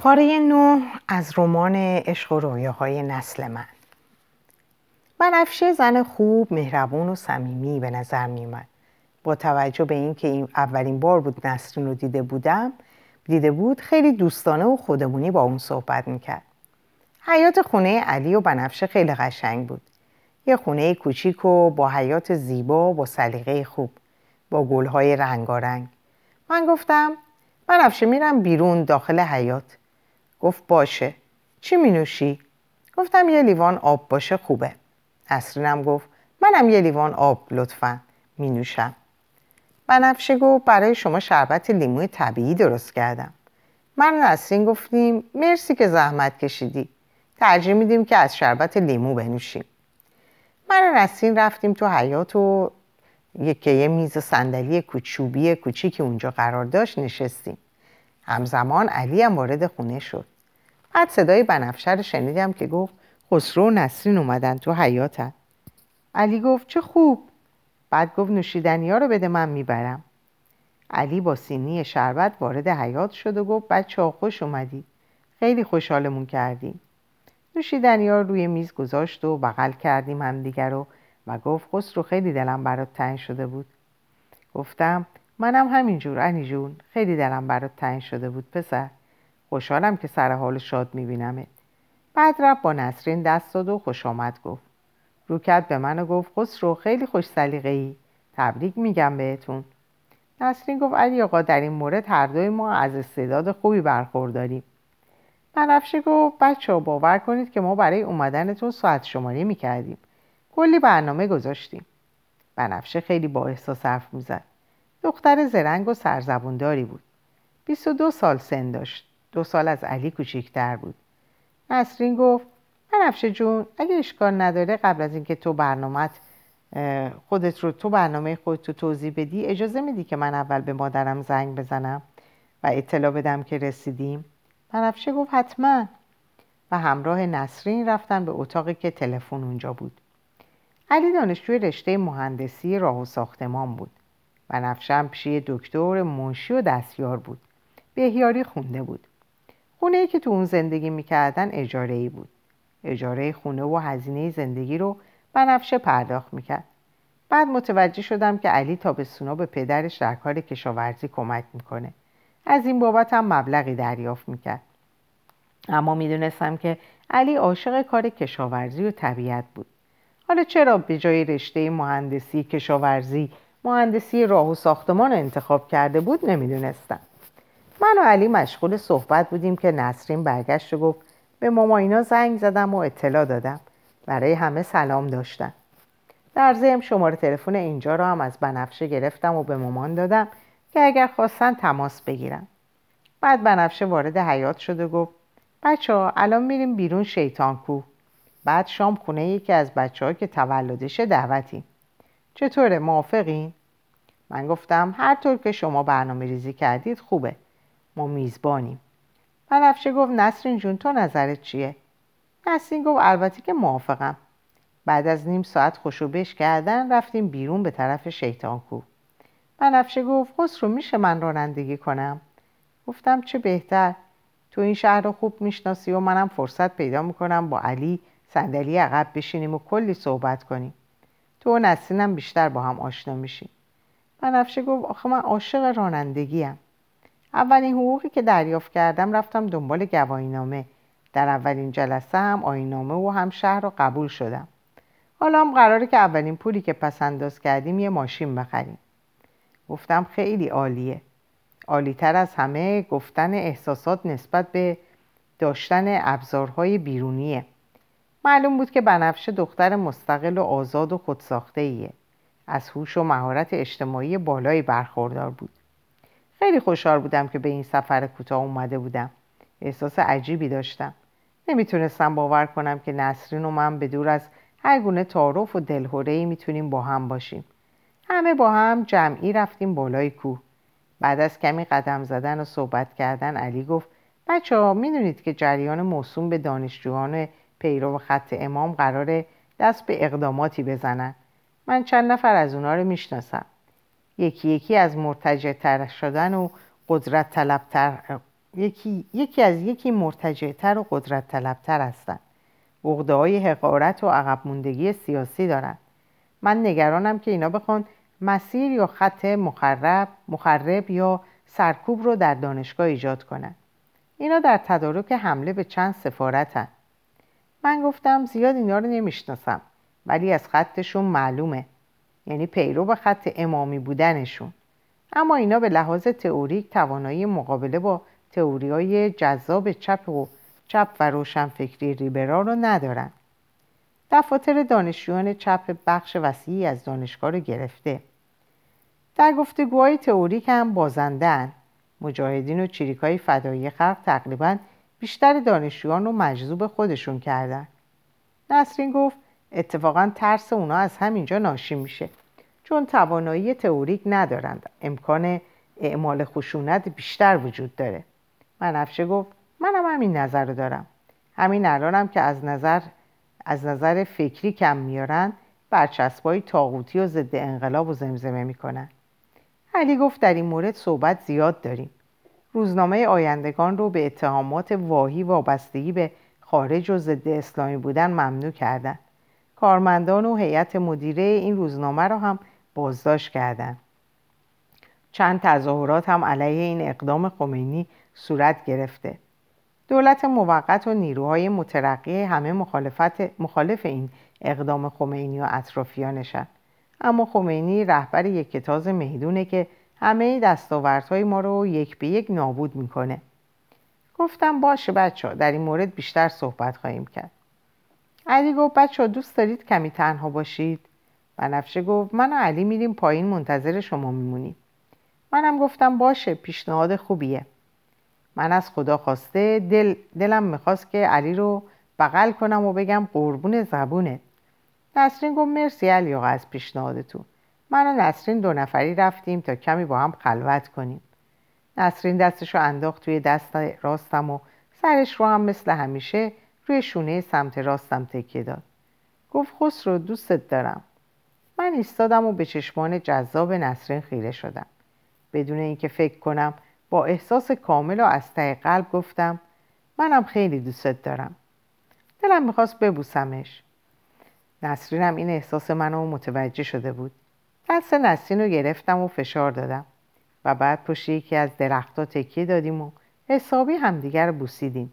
پاره نو از رمان عشق و رویاهای نسل من. بنفشه زن خوب مهربون و صمیمی به نظر میومد با توجه به اینکه این اولین بار بود نسرین رو دیده بودم دیده بود خیلی دوستانه و خودمونی با اون صحبت می‌کرد حیات خونه علی و بنفشه خیلی قشنگ بود. یه خونه کوچیک و با حیات زیبا و با سلیقه خوب با گلهای رنگارنگ. من گفتم بنفشه میرم بیرون داخل حیات. گفت باشه. چی می نوشی؟ گفتم یه لیوان آب باشه خوبه. نسرینم گفت منم یه لیوان آب لطفا. می نوشم بنفشه گفت برای شما شربت لیموی طبیعی درست کردم. من و نسرین گفتیم مرسی که زحمت کشیدی. ترجیح میدیم که از شربت لیمو بنوشیم. من و نسرین رفتیم تو حیات و یکی یه میز و صندلی کوچوبی کوچیکی اونجا قرار داشت نشستیم. همزمان علی هم وارد خونه شد. بعد صدای بنفشه رو شنیدم که گفت خسرو و نسرین اومدن تو حیاتن علی گفت چه خوب. بعد گفت نوشیدنی ها رو بده من می‌برم. علی با سینی شربت وارد حیات شد و گفت بچه ها خوش اومدی. خیلی خوشحالمون کردیم. نوشیدنی ها روی میز گذاشت و بغل کردیم همدیگر رو و گفت خسرو خیلی دلم برات تنگ شده بود. گفتم منم همینجور انی جون. خیلی دلم برات تنگ شده بود پسر. خوشحالم که سر حال شاد میبینمت. بعد رفت با نسرین دست داد و خوش آمد گفت. روکت به من و گفت خسرو خیلی خوش سلیقه ای تبریک میگم بهتون. نسرین گفت علی آقا در این مورد هر دوی ما از استعداد خوبی برخورداریم. بنفشه گفت بچه ها باور کنید که ما برای اومدنتون ساعت شماری می‌کردیم. کلی برنامه گذاشتیم. بنفشه خیلی با احساس حرف می‌زد. دختر زرنگ و سرزبونداری بود. 22 سال سن داشت. دو سال از علی کوچیکتر بود. نسرین گفت بنفشه جون اگه اشکال نداره قبل از اینکه تو برنامه خودت رو تو برنامه خودت رو توضیح بدی اجازه میدی که من اول به مادرم زنگ بزنم و اطلاع بدم که رسیدیم؟ بنفشه گفت حتما. و همراه نسرین رفتن به اتاقی که تلفن اونجا بود. علی دانشجوی رشته مهندسی راه و ساختمان بود. و نفشم پیشی دکتر منشی و دستیار بود. بهیاری خونده بود. خونه ای که تو اون زندگی می‌کردن اجاره ای بود. اجاره خونه و هزینه زندگی رو بنفشه پرداخت می‌کرد. بعد متوجه شدم که علی تابستونا به پدرش در کار کشاورزی کمک می‌کنه. از این بابت هم مبلغی دریافت می‌کرد. اما می‌دونستم که علی عاشق کار کشاورزی و طبیعت بود. حالا چرا به جای رشته مهندسی کشاورزی مهندسی راه و ساختمان انتخاب کرده بود نمی‌دونستم. من و علی مشغول صحبت بودیم که نسرین برگشت و گفت به ماماینا زنگ زدم و اطلاع دادم. برای همه سلام داشتن. در ضمن شماره تلفن اینجا را هم از بنفشه گرفتم و به مامان دادم که اگر خواستن تماس بگیرم بعد بنفشه وارد حیات شد و گفت بچه ها الان میریم بیرون شیطان کو بعد شام خونه یکی از بچه ها که تولدشه دعوتیم. چطوره موافقین؟ من گفتم هر طور که شما برنامه ریزی کردید خوبه. ما میزبانیم. بنفشه گفت نسرین جون تو نظرت چیه؟ نسرین گفت البته که موافقم. بعد از نیم ساعت خوشوبش کردن رفتیم بیرون به طرف شیطان کو بنفشه گفت خسرو میشه من رانندگی کنم؟ گفتم چه بهتر. تو این شهر رو خوب می‌شناسی و منم فرصت پیدا می‌کنم با علی صندلی عقب بشینیم و کلی صحبت کنیم. تو و نسرینم بیشتر با هم آشنا میشیم. بنفشه گفت آخه من عاشق رانندگیم. اولین حقوقی که دریافت کردم رفتم دنبال گواهینامه. در اولین جلسه هم آینامه و هم شهر رو قبول شدم. حالا هم قراره که اولین پولی که پس انداز کردیم یه ماشین بخریم. گفتم خیلی عالیه. عالیتر از همه گفتن احساسات نسبت به داشتن ابزارهای بیرونیه. معلوم بود که بنفشه دختر مستقل و آزاد و خودساخته ایه از هوش و مهارت اجتماعی بالایی برخوردار بود. خیلی خوشحال بودم که به این سفر کوتاه اومده بودم. احساس عجیبی داشتم. نمی‌تونستم باور کنم که نسرین و من به دور از هر گونه تعارف و ای می‌تونیم با هم باشیم. همه با هم جمعی رفتیم بالای کوه. بعد از کمی قدم زدن و صحبت کردن علی گفت بچه ها می‌دونید که جریان موسوم به دانشجویان پیرو خط امام قراره دست به اقداماتی بزنن. من چند نفر از اونا رو می‌شناسم. یکی یکی از مرتجع تر شدن و قدرت طلبتر یکی, یکی از یکی مرتجعتر و قدرت طلبتر هستند بغده های حقارت و عقب موندگی سیاسی دارند من نگرانم که اینا بخوان مسیر یا خط مخرب, مخرب یا سرکوب رو در دانشگاه ایجاد کنند اینا در تدارک حمله به چند سفارتن. من گفتم زیاد اینا رو نمی‌شناسم. ولی از خطشون معلومه. یعنی پیرو به خط امامی بودنشون. اما اینا به لحاظ تئوریک توانایی مقابله با تئوری های جذاب چپ و چپ و روشنفکری ریبرال رو ندارن. دفاتر دانشجویان چپ بخش وسیعی از دانشگاه رو گرفته. در گفتگوهای تئوریک هم بازندن مجاهدین و چریکای فدایی خلق تقریبا بیشتر دانشجویان رو مجذوب خودشون کردن. نسرین گفت اتفاقا ترس اونا از همینجا ناشی میشه. چون توانایی تئوریک ندارند. امکان اعمال خشونت بیشتر وجود داره. منفشه گفت منم همین نظر رو دارم. همین الانم که از نظر از نظر فکری کم میارن برچسبای تاغوتی و ضد انقلاب و زمزمه می‌کنن. علی گفت در این مورد صحبت زیاد داریم. روزنامه آیندگان رو به اتهامات واهی وابستگی به خارج و ضد اسلامی بودن ممنوع کردند کارمندان و هیئت مدیره این روزنامه را هم بازداشت کردند. چند تظاهرات هم علیه این اقدام خمینی صورت گرفته. دولت موقت و نیروهای مترقی همه مخالفت مخالف این اقدام خمینی و اطرافیانشن اما خمینی رهبر یک کتاز می‌دونه که همه دستاوردهای ما رو یک به یک نابود می‌کنه. گفتم باشه بچه در این مورد بیشتر صحبت خواهیم کرد. علی گفت بچه دوست دارید کمی تنها باشید. و نفشه گفت من و علی میریم پایین منتظر شما میمونیم. منم گفتم باشه پیشنهاد خوبیه. من از خدا خواسته دل دلم می‌خواست که علی رو بغل کنم و بگم قربون زبونه. نسرین گفت مرسی علی آقا از پیشنهادتون. من و نسرین دو نفری رفتیم تا کمی با هم خلوت کنیم. نسرین دستش انداخت توی دست راستم و سرش رو هم مثل همیشه روی شونه سمت راستم تکیه داد. گفت خسرو دوستت دارم. من ایستادم و به چشمان جذاب نسرین خیره شدم. بدون اینکه فکر کنم با احساس کامل و از ته قلب گفتم منم خیلی دوستت دارم. دلم می‌خواست ببوسمش. نسرینم این احساس منو متوجه شده بود. دست نسرین رو گرفتم و فشار دادم و بعد پشت یکی از درختها تکیه دادیم و حسابی همدیگر بوسیدیم.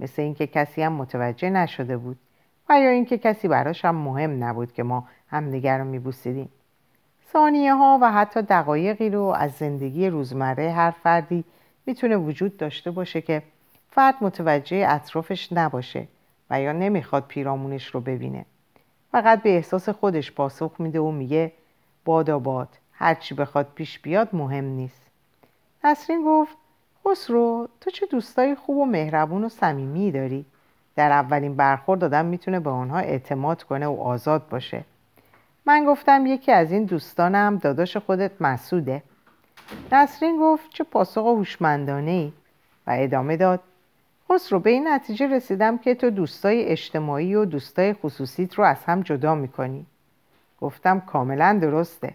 مثل اینکه کسی هم متوجه نشده بود و یا اینکه کسی براش هم مهم نبود که ما همدیگر رو میبوسیدیم. ثانیه ها و حتی دقایقی رو از زندگی روزمره هر فردی می‌تونه وجود داشته باشه که فرد متوجه اطرافش نباشه و یا نمی‌خواد پیرامونش رو ببینه. فقط به احساس خودش پاسخ میده و میگه باد هرچی بخواد پیش بیاد مهم نیست. نسرین گفت خسرو تو چه دوستای خوب و مهربون و صمیمی داری؟ در اولین برخورد دادم می‌تونه به آنها اعتماد کنه و آزاد باشه. من گفتم یکی از این دوستانم داداش خودت مسوده نسرین گفت چه پاسخ هوشمندانه ای و ادامه داد خسرو به این نتیجه رسیدم که تو دوستای اجتماعی و دوستای خصوصیت رو از هم جدا می‌کنی. گفتم کاملا درسته.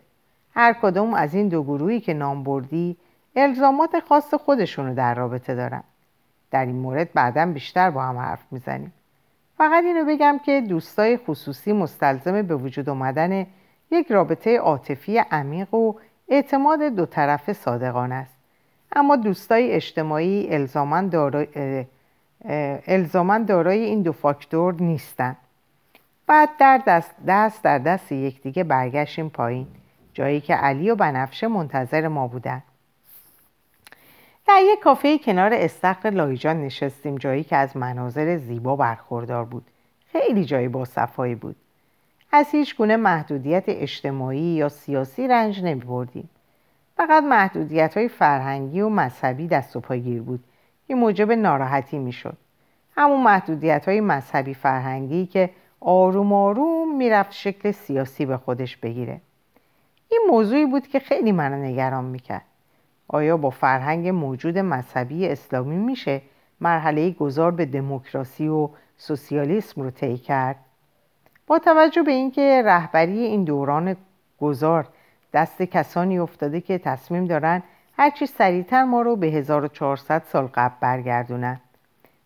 هر کدوم از این دو گروهی که نام بردی الزامات خاص خودشونو در رابطه دارن. در این مورد بعدا بیشتر با هم حرف می‌زنیم. فقط اینو بگم که دوستای خصوصی مستلزم به وجود آمدن یک رابطه عاطفی عمیق و اعتماد دو طرف صادقانه است. اما دوستای اجتماعی الزاما دارای, دارای این دو فاکتور نیستند بعد در دست, دست در دست یکدیگه برگشتیم پایین. جایی که علی و بنفشه منتظر ما بودن. در یک کافه کنار استخر لایجان نشستیم جایی که از مناظر زیبا برخوردار بود. خیلی جایی با صفایی بود. از هیچ گونه محدودیت اجتماعی یا سیاسی رنج نمی بردیم فقط محدودیت های فرهنگی و مذهبی دست و پاگیر بود. که موجب ناراحتی می شد همون محدودیت های مذهبی فرهنگی که آروم آروم می‌رفت شکل سیاسی به خودش بگیره. این موضوعی بود که خیلی منو نگران می‌کرد. آیا با فرهنگ موجود مذهبی اسلامی میشه مرحله گذار به دموکراسی و سوسیالیسم رو طی کرد؟ با توجه به اینکه رهبری این دوران گذار دست کسانی افتاده که تصمیم دارن هرچی سریعتر ما رو به 1400 سال قبل برگردونند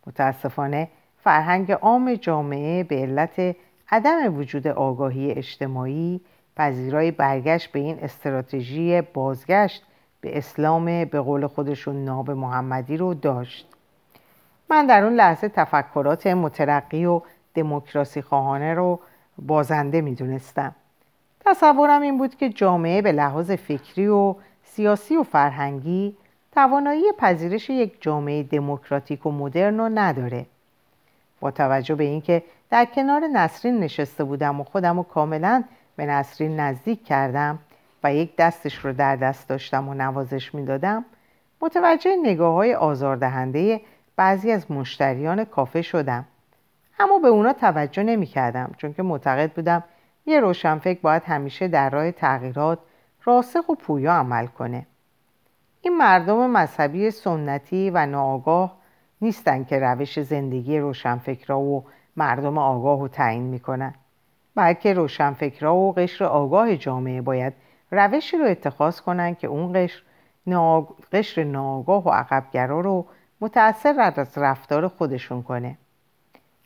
متاسفانه فرهنگ عام جامعه به علت عدم وجود آگاهی اجتماعی پذیرای برگشت به این استراتژی بازگشت به اسلام به قول خودشون ناب محمدی رو داشت. من در اون لحظه تفکرات مترقی و دموکراسی خواهانه رو بازنده می‌دونستم. تصورم این بود که جامعه به لحاظ فکری و سیاسی و فرهنگی توانایی پذیرش یک جامعه دموکراتیک و مدرن رو نداره. با توجه به اینکه در کنار نسرین نشسته بودم و خودم رو کاملا به نسرین نزدیک کردم و یک دستش رو در دست داشتم و نوازش می‌دادم متوجه نگاه های آزاردهنده بعضی از مشتریان کافه شدم. اما به اونا توجه نمی کردم چون که معتقد بودم یه روشنفکر باید همیشه در راه تغییرات راسخ و پویا عمل کنه. این مردم مذهبی سنتی و ناآگاه نیستن که روش زندگی روشنفکرا و مردم آگاه رو تعیین می‌کنن بلکه روشنفکرا و قشر آگاه جامعه باید روشی رو اتخاذ کنن که اون قشر, قشر ناآگاه و عقبگرا رو متأثر از رفتار خودشون کنه.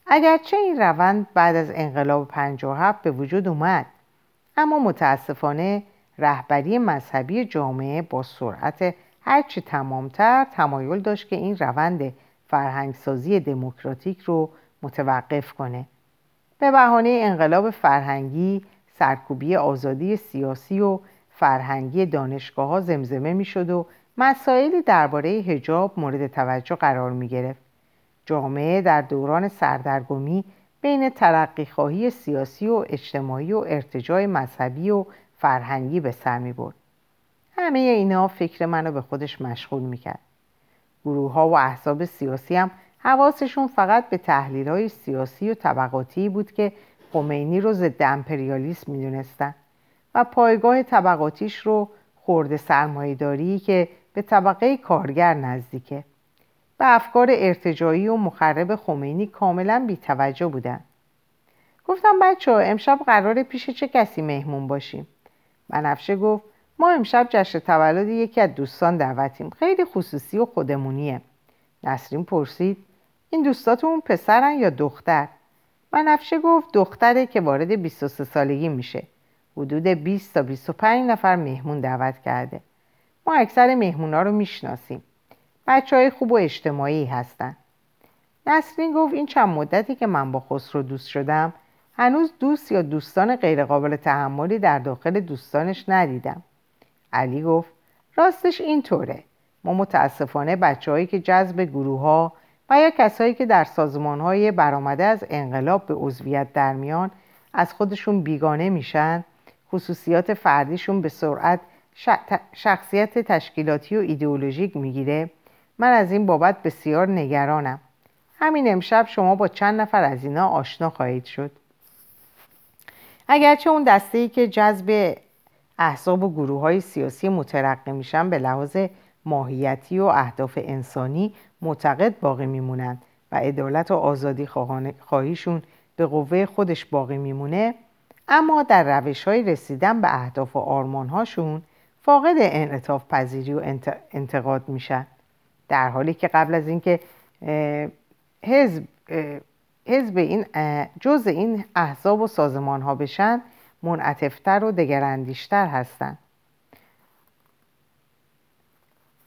اگرچه این روند بعد از انقلاب 57 به وجود اومد اما متاسفانه رهبری مذهبی جامعه با سرعت هرچی تمامتر تمایل داشت که این روند فرهنگسازی دموکراتیک رو متوقف کنه. به بهانه انقلاب فرهنگی سرکوبی آزادی سیاسی و فرهنگی دانشگاه ها زمزمه می شد و مسائلی درباره هجاب مورد توجه قرار می گرفت. جامعه در دوران سردرگمی بین ترقی خواهی سیاسی و اجتماعی و ارتجاع مذهبی و فرهنگی به سر می برد. همه اینا فکر منو به خودش مشغول می کرد. گروه ها و احزاب سیاسی هم حواسشون فقط به تحلیل های سیاسی و طبقاتی بود که خمینی رو ضد امپریالیسم می‌دونستن و پایگاه طبقاتیش رو خورده سرمایهداری که به طبقه کارگر نزدیکه. به افکار ارتجایی و مخرب خمینی کاملا بیتوجه بودن. گفتم بچه امشب قرار پیش چه کسی مهمون باشیم؟ بنفشه گفت ما امشب جشن تولد یکی از دوستان دعوتیم. خیلی خصوصی و خودمونیه. نسرین پرسید این دوستاتون پسرن یا دختر؟ بنفشه گفت دختره که وارد 23 سالگی میشه. حدود 20 تا 25 نفر مهمون دعوت کرده. ما اکثر مهمونا رو می‌شناسیم. بچه های خوب و اجتماعی هستن. نسرین گفت این چند مدتی که من با خسرو دوست شدم هنوز دوست یا دوستان غیرقابل تحملی در داخل دوستانش ندیدم. علی گفت راستش اینطوره. ما متاسفانه بچههایی که جذب گروه ها و یا کسایی که در سازمان های برآمده از انقلاب به عضویت در میان از خودشون بیگانه میشن خصوصیات فردیشون به سرعت شخصیت تشکیلاتی و ایدئولوژیک می‌گیره. من از این بابت بسیار نگرانم. همین امشب شما با چند نفر از اینا آشنا خواهید شد. اگرچه اون دسته ای که جذب احزاب و گروه های سیاسی مترقی میشن به لحاظ ماهیتی و اهداف انسانی معتقد باقی میمونند و عدالت و آزادی خواهیشون به قوه خودش باقی میمونه اما در روش های رسیدن به اهداف و آرمان هاشون فاقد انعطاف پذیری و انتقاد میشن. در حالی که قبل از اینکه حزب حزب این جز این احزاب و سازمان ها بشن منعطفتر و دگراندیشتر هستند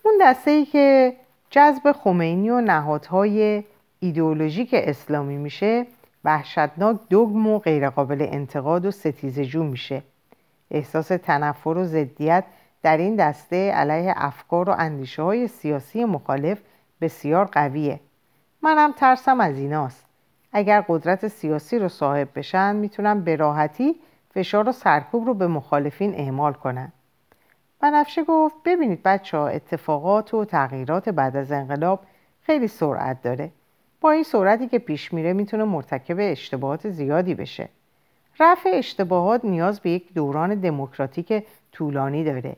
اون دسته ای که جذب خمینی و نهادهای ایدئولوژیک اسلامی میشه وحشتناک دگم و غیرقابل انتقاد و ستیزجو میشه. احساس تنفر و ضدیت در این دسته علیه افکار و اندیشه های سیاسی مخالف بسیار قویه. منم ترسم از ایناست. اگر قدرت سیاسی رو صاحب بشن می‌تونن به راحتی فشار و سرکوب رو به مخالفین اعمال کنن. بنفشه گفت ببینید بچه ها اتفاقات و تغییرات بعد از انقلاب خیلی سرعت داره. با این سرعتی که پیش میره می‌تونه مرتکب اشتباهات زیادی بشه. رفع اشتباهات نیاز به یک دوران دموکراتیک طولانی داره.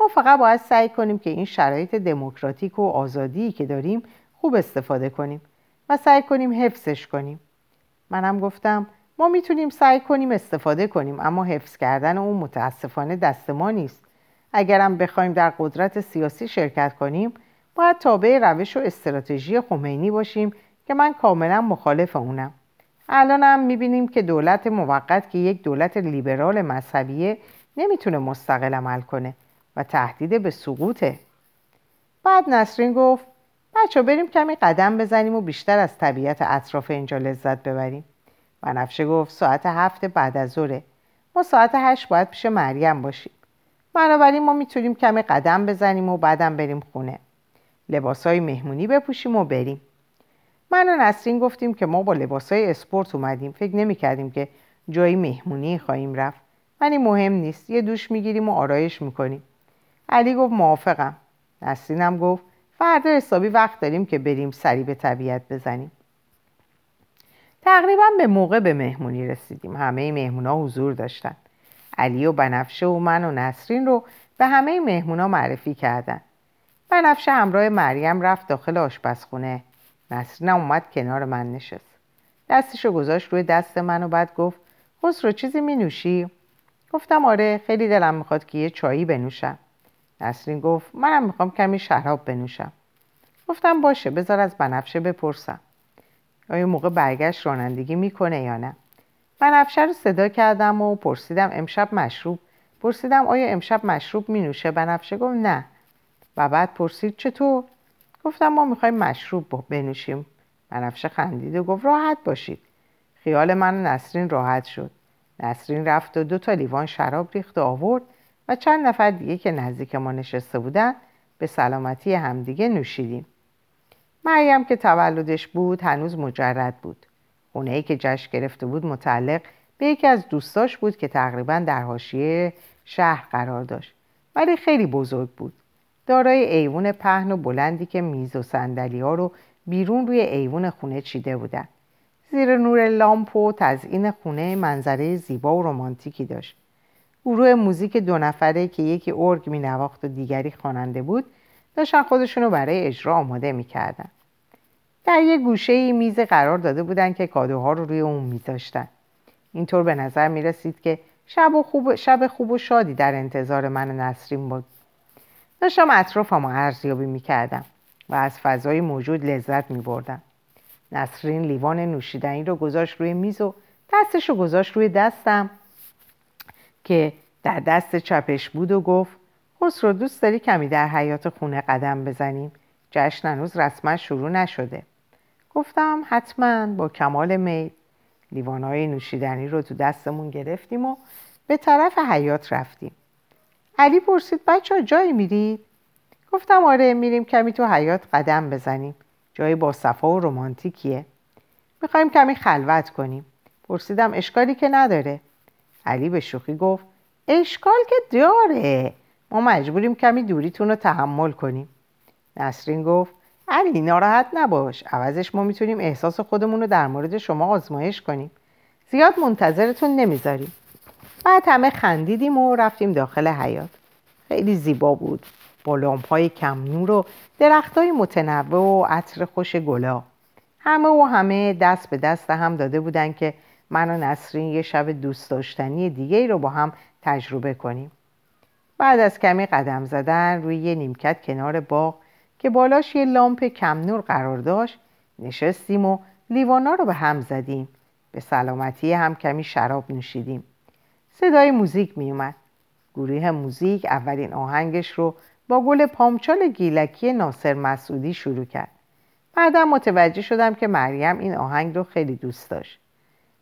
ما فقط باید سعی کنیم که این شرایط دموکراتیک و آزادی که داریم خوب استفاده کنیم و سعی کنیم حفظش کنیم. منم گفتم ما می‌تونیم سعی کنیم استفاده کنیم اما حفظ کردن اون متاسفانه دست ما نیست. اگرم بخوایم در قدرت سیاسی شرکت کنیم باید تابع روش و استراتژی خمینی باشیم که من کاملا مخالف اونم. الان هم می‌بینیم که دولت موقت که یک دولت لیبرال مذهبیه نمی‌تونه مستقل عمل کنه و تهدید به سقوطه. بعد نسرین گفت بچه بریم کمی قدم بزنیم و بیشتر از طبیعت اطراف اینجا لذت ببریم. بنفشه گفت ساعت هفت بعد از ظهره. ما ساعت هشت باید پیش مریم باشیم. بنابراین ما می‌تونیم کمی قدم بزنیم و بعدم بریم خونه. لباسهای مهمونی بپوشیم و بریم. من و نسرین گفتیم که ما با لباسهای اسپورت اومدیم. فکر نمی کردیم که جایی مهمونی خواهیم رفت. ولی مهم نیست. یه دوش می‌گیریم و آرایش می‌کنیم. علی گفت موافقم. نسرینم گفت فردا حسابی وقت داریم که بریم سری به طبیعت بزنیم. تقریبا به موقع به مهمونی رسیدیم. همه مهمونا حضور داشتن. علی و بنفشه و من و نسرین رو به همه مهمونا معرفی کردن. بنفشه همراه مریم رفت داخل آشپزخونه. نسرین اومد کنار من نشست. دستشو گذاشت روی دست من و بعد گفت خسرو چیزی می نوشی؟ گفتم آره خیلی دلم می‌خواد که یه چایی بنوشم. نسرین گفت منم می‌خوام کمی شراب بنوشم. گفتم باشه بذار از بنفشه بپرسم. آیا موقع برگشت رانندگی می‌کنه یا نه؟ بنفشه رو صدا کردم و پرسیدم امشب مشروب؟ پرسیدم آیا امشب مشروب می نوشه بنفشه گفت نه. و بعد پرسید چطور؟ گفتم ما می‌خوایم مشروب بنوشیم. بنفشه خندید و گفت راحت باشید. خیال من نسرین راحت شد. نسرین رفت و دو تا لیوان شراب ریخت و آورد و چند نفر دیگه که نزدیک ما نشسته بودن به سلامتی همدیگه نوشیدیم. مریم که تولدش بود هنوز مجرد بود. خونه ای که جشن گرفته بود متعلق به یکی از دوستاش بود که تقریبا در حاشیه شهر قرار داشت. ولی خیلی بزرگ بود. دارای ایوون پهن و بلندی که میز و سندلی ها رو بیرون روی ایوون خونه چیده بودن. زیر نور لامپ و تزئین خونه منظره زیبا و رمانتیکی داشت. گروه موزیک دو نفره که یکی ارگ می نواخت و دیگری خواننده بود داشتن خودشونو برای اجرا آماده می‌کردن. در یک گوشه ای میز قرار داده بودن که کادوها رو روی اون میذاشتن. اینطور به نظر می رسید که شب, و خوب، شب خوب و شادی در انتظار من نسرین بود. داشتم اطرافم رو ارزیابی می کردم و از فضای موجود لذت می بردم. نسرین لیوان نوشیدنی رو گذاشت روی میز و دستش رو گذاشت روی دستم که در دست چپش بود و گفت خسرو دوست داری کمی در حیات خونه قدم بزنیم؟ جشن هنوز رسما شروع نشده. گفتم حتما با کمال میل. لیوانهای نوشیدنی رو تو دستمون گرفتیم و به طرف حیات رفتیم. علی پرسید بچه ها جایی میرید؟ گفتم آره میریم کمی تو حیات قدم بزنیم. جایی با صفا و رومانتیکیه می‌خوایم کمی خلوت کنیم. پرسیدم اشکالی که نداره؟ علی به شوخی گفت اشکال که داره. ما مجبوریم کمی دوریتون رو تحمل کنیم. نسرین گفت علی ناراحت نباش. عوضش ما می‌تونیم احساس خودمون رو در مورد شما آزمایش کنیم. زیاد منتظرتون نمی‌ذاریم. بعد همه خندیدیم و رفتیم داخل حیات خیلی زیبا بود. با لامپ های کم نور و درخت های متنوع و عطر خوش گلا. همه و همه دست به دست هم داده بودن که من و نسرین یه شب دوست داشتنی دیگه ای رو با هم تجربه کنیم. بعد از کمی قدم زدن روی یه نیمکت کنار باغ که بالاش یه لامپ کم نور قرار داشت نشستیم و لیوانا رو به هم زدیم. به سلامتی هم کمی شراب نوشیدیم. صدای موزیک می اومد گروه موزیک اولین آهنگش رو با گل پامچال گیلکی ناصر مسعودی شروع کرد. بعدا متوجه شدم که مریم این آهنگ رو خیلی دوست داشت.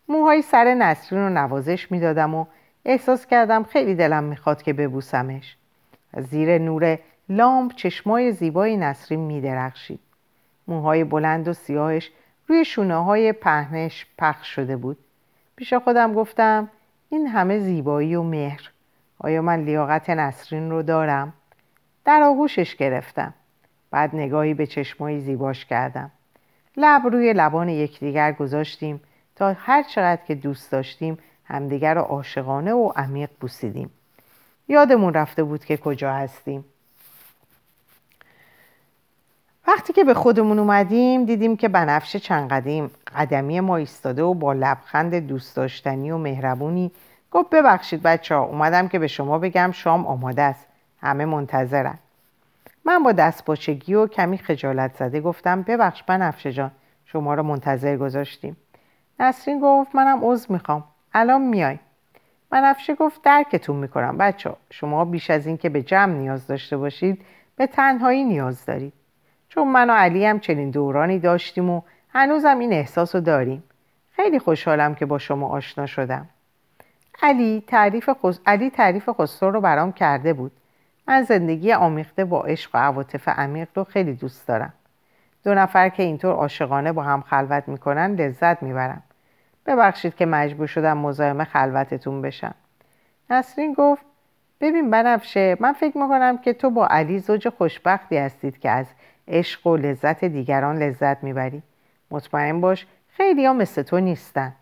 موهای سر نسرین رو نوازش می‌دادم و احساس کردم خیلی دلم می‌خواد که ببوسمش. زیر نور لامپ چشمای زیبای نسرین میدرخشید. موهای بلند و سیاهش روی شونه های پهنش پخش شده بود. پیش خودم گفتم این همه زیبایی و مهر. آیا من لیاقت نسرین رو دارم؟ در آغوشش گرفتم. بعد نگاهی به چشمای زیباش کردم. لب روی لبان یکدیگر گذاشتیم تا هر چقدر که دوست داشتیم همدیگر را عاشقانه و عمیق بوسیدیم. یادمون رفته بود که کجا هستیم. وقتی که به خودمون اومدیم دیدیم که بنفشه چند قدیم قدمی ما ایستاده و با لبخند دوست داشتنی و مهربونی گفت ببخشید بچه ها اومدم که به شما بگم شام آماده است. همه منتظرن. من با دستپاچگی و کمی خجالت زده گفتم ببخش بنفشه جان شما رو منتظر گذاشتیم. نسرین گفت منم عضو می‌خوام. الان میای. بنفشه گفت درکتون می‌کنم بچه شما بیش از این که به جمع نیاز داشته باشید به تنهایی نیاز دارید. چون من و علی هم چنین دورانی داشتیم و هنوزم این احساس رو داریم. خیلی خوشحالم که با شما آشنا شدم. علی تعریف, خس... علی تعریف خسرو رو برام کرده بود. من زندگی آمیخته با عشق و عواطف عمیق رو خیلی دوست دارم. دو نفر که اینطور عاشقانه با هم خلوت می‌کنن لذت می‌برم. ببخشید که مجبور شدم مزاحم خلوتتون بشم. نسرین گفت ببین بنفشه من فکر می‌کنم که تو با علی زوج خوشبختی هستید که از عشق و لذت دیگران لذت می‌بری. مطمئن باش خیلی ها مثل تو نیستن.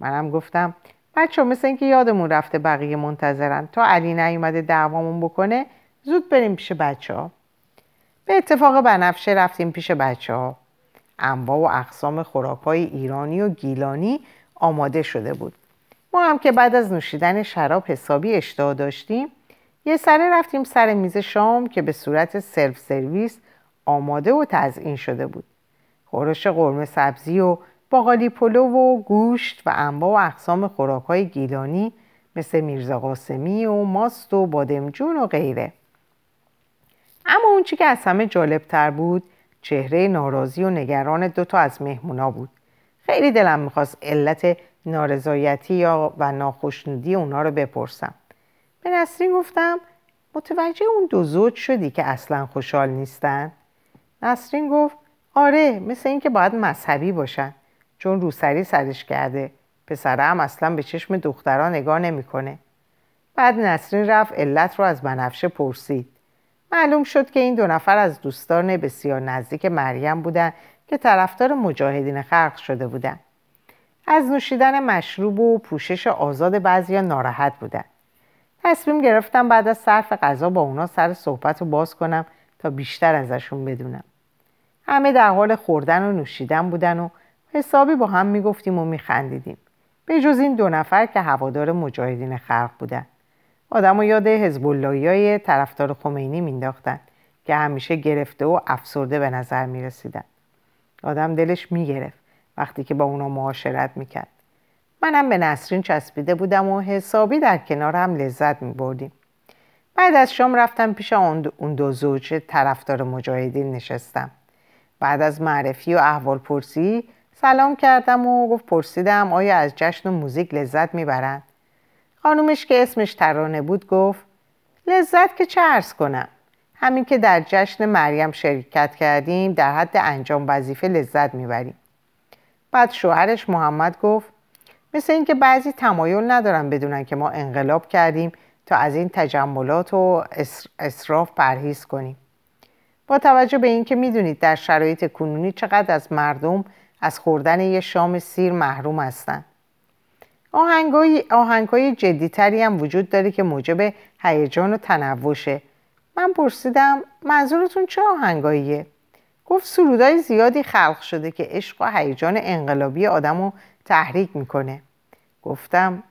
منم گفتم بچه مثل اینکه یادمون رفته بقیه منتظرن. تا علی نیومده دعوامون بکنه زود بریم پیش بچه ها به اتفاق بنفشه رفتیم پیش بچه ها انواع و اقسام خوراک های ایرانی و گیلانی آماده شده بود. ما هم که بعد از نوشیدن شراب حسابی اشتها داشتیم یه سره رفتیم سر میز شام که به صورت سلف سرویس آماده و تزئین شده بود. خورش قرمه سبزی و باقالی پلو و گوشت و انواع و اقسام خوراک های گیلانی مثل میرزا قاسمی و ماست و بادمجون و غیره. اما اون چی که از همه جالب تر بود چهره ناراضی و نگران دوتا از مهمونا بود. خیلی دلم می‌خواست علت نارضایتی یا و ناخشنودی اونا رو بپرسم. به نسرین گفتم متوجه اون دو زوج شدی که اصلا خوشحال نیستن؟ نسرین گفت آره مثل اینکه باید مذهبی باشن. چون روسری سرش کرده. پسره هم اصلا به چشم دخترها نگاه نمی‌کنه. بعد نسرین رفت علت رو از بنفشه پرسید. معلوم شد که این دو نفر از دوستان بسیار نزدیک مریم بودن که طرفدار مجاهدین خلق شده بودن. از نوشیدن مشروب و پوشش آزاد بعضی ناراحت بودن. تصمیم گرفتم بعد از صرف غذا با اونا سر صحبت رو باز کنم تا بیشتر ازشون بدونم. همه در حال خوردن و نوشیدن بودن و حسابی با هم می‌گفتیم و میخندیدیم. به جز این دو نفر که هوادار مجاهدین خلق بودن. آدم و یاد حزب های طرفدار خمینی مینداختن که همیشه گرفته و افسرده به نظر می‌رسیدن. آدم دلش می‌گرفت وقتی که با اونا معاشرت می‌کرد. منم به نسرین چسبیده بودم و حسابی در کنار هم لذت میبردیم. بعد از شام رفتم پیش اون دو زوج طرفدار مجاهدین نشستم. بعد از معرفی و احوال پرسی سلام کردم و گفت پرسیدم آیا از جشن و موزیک لذت می‌برند؟ خانومش که اسمش ترانه بود گفت لذت که چه ارز کنم؟ همین که در جشن مریم شرکت کردیم در حد انجام وظیفه لذت می‌بریم. بعد شوهرش محمد گفت مثل اینکه بعضی تمایل ندارن بدونن که ما انقلاب کردیم تا از این تجملات و اصراف پرهیز کنیم. با توجه به اینکه می‌دونید در شرایط کنونی چقدر از مردم از خوردن یه شام سیر محروم هستند آهنگای آهنگای جدیتری هم وجود داره که موجب هیجان و تنوشه من پرسیدم منظورتون چه آهنگاییه؟ گفت سرودای زیادی خلق شده که عشق و هیجان انقلابی آدم رو تحریک می‌کنه. گفتم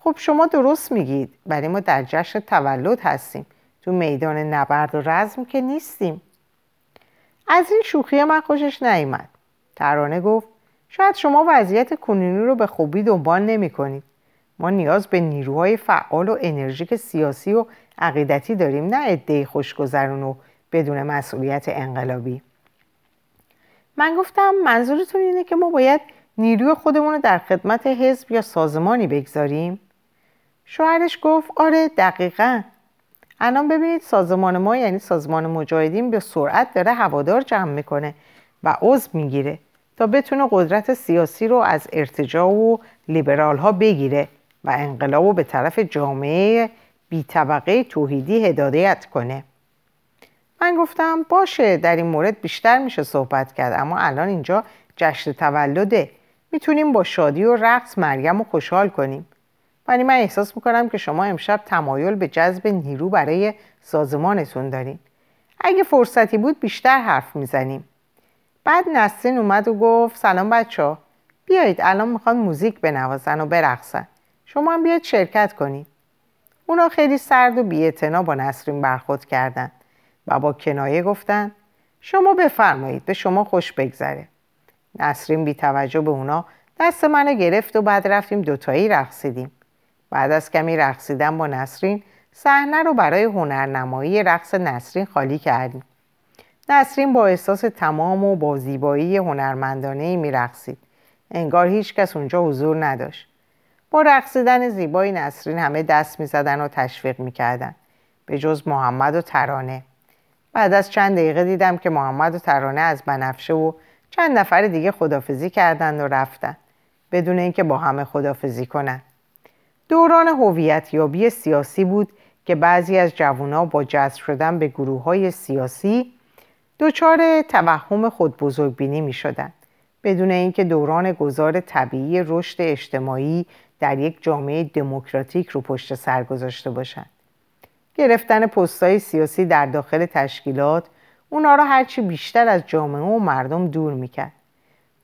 خب شما درست میگید ولی ما در جشن تولد هستیم. تو میدان نبرد و رزم که نیستیم. از این شوخی من خوشش نیامد ترانه گفت شاید شما وضعیت کنونی رو به خوبی دنبال نمی کنید. ما نیاز به نیروهای فعال و انرژیک سیاسی و عقیدتی داریم نه عدهای خوشگذرون و بدون مسئولیت انقلابی. من گفتم منظورتون اینه که ما باید نیروی خودمون رو در خدمت حزب یا سازمانی بگذاریم؟ شوهرش گفت آره دقیقا. الان ببینید سازمان ما یعنی سازمان مجاهدین به سرعت داره هوادار جمع می‌کنه و عضو می‌گیره تا بتونه قدرت سیاسی رو از ارتجاع و لیبرال ها بگیره و انقلاب رو به طرف جامعه بی طبقه توحیدی هدایت کنه. من گفتم باشه در این مورد بیشتر میشه صحبت کرد اما الان اینجا جشن تولده. می‌تونیم با شادی و رقص مریم رو خوشحال کنیم. ولی من احساس می‌کنم که شما امشب تمایل به جذب نیرو برای سازمانتون دارین. اگه فرصتی بود بیشتر حرف می‌زنیم. بعد نسرین اومد و گفت سلام بچه ها. بیایید الان می‌خوان موزیک بنوازن و برقصن. شما هم بیاید شرکت کنید اونا خیلی سرد و بیعتنا با نسرین برخورد کردند و با کنایه گفتند شما بفرمایید به شما خوش بگذره. نسرین بی توجه به اونا دست منو گرفت و بعد رفتیم دوتایی رقصیدیم. بعد از کمی رقصیدن با نسرین صحنه رو برای هنرنمایی رقص نسرین خالی کردیم. نسرین با احساس تمام و با زیبایی هنرمندانه میرقصید. انگار هیچ کس اونجا حضور نداشت. با رقصیدن زیبای نسرین همه دست می‌زدن و تشویق می‌کردن. به جز محمد و ترانه. بعد از چند دقیقه دیدم که محمد و ترانه از بنفشه و چند نفر دیگه خدافزی کردند و رفتن. بدون اینکه با همه خدافزی کنند دوران هویتیابی سیاسی بود که بعضی از جوونا با جذب شدن به گروه های سیاسی دچار توهم خود بزرگبینی می شدن. بدون اینکه دوران گذار طبیعی رشد اجتماعی در یک جامعه دموکراتیک رو پشت سر گذاشته باشند. گرفتن پستهای سیاسی در داخل تشکیلات اونا را هرچی بیشتر از جامعه و مردم دور می‌کرد.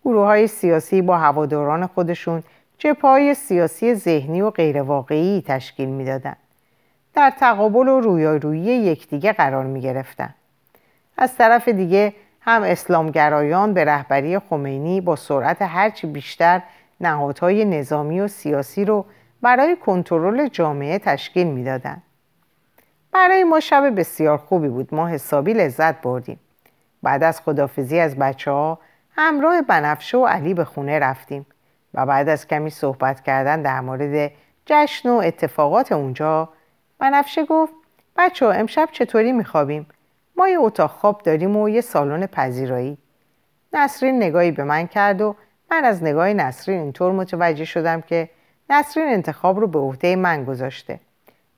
گروه های سیاسی با هواداران خودشون جبهه سیاسی ذهنی و غیرواقعی تشکیل می‌دادند. در تقابل و رویارویی یکدیگه قرار می گرفتن. از طرف دیگه هم اسلامگرایان به رهبری خمینی با سرعت هرچی بیشتر نهادهای نظامی و سیاسی رو برای کنترل جامعه تشکیل می‌دادند. برای ما شب بسیار خوبی بود ما حسابی لذت بردیم بعد از خدافزی از بچه ها همراه بنفشه و علی به خونه رفتیم و بعد از کمی صحبت کردن در مورد جشن و اتفاقات اونجا بنفشه گفت بچه ها امشب چطوری میخوابیم؟ ما یه اتاق خواب داریم و یه سالن پذیرایی نسرین نگاهی به من کرد و من از نگاه نسرین اینطور متوجه شدم که نسرین انتخاب رو به عهده من گذاشته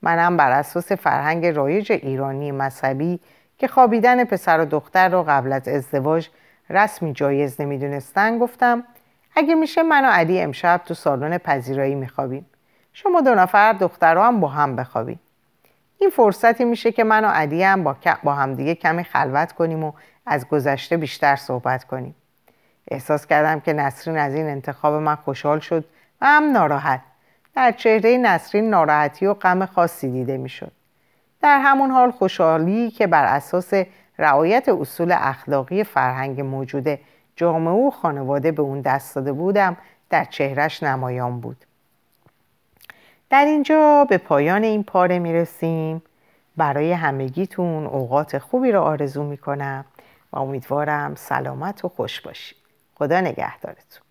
منم بر اساس فرهنگ رایج ایرانی مذهبی که خوابیدن پسر و دختر رو قبل از ازدواج رسمی جایز نمی‌دونستن گفتم اگه میشه من و علی امشب تو سالن پذیرایی میخوابیم. شما دو نفر دخترها هم با هم بخوابیم. این فرصتی میشه که من و علی هم با, با همدیگه کمی خلوت کنیم و از گذشته بیشتر صحبت کنیم. احساس کردم که نسرین از این انتخاب من خوشحال شد و هم ناراحت. در چهره نسرین ناراحتی و غم خاصی دیده می‌شد. در همون حال خوشحالی که بر اساس رعایت اصول اخلاقی فرهنگ موجوده جامعه و خانواده به اون دست داده بودم در چهرش نمایان بود. در اینجا به پایان این پاره می‌رسیم. برای همگیتون اوقات خوبی رو آرزو می‌کنم و امیدوارم سلامت و خوش باشید. خدا نگهدارتون.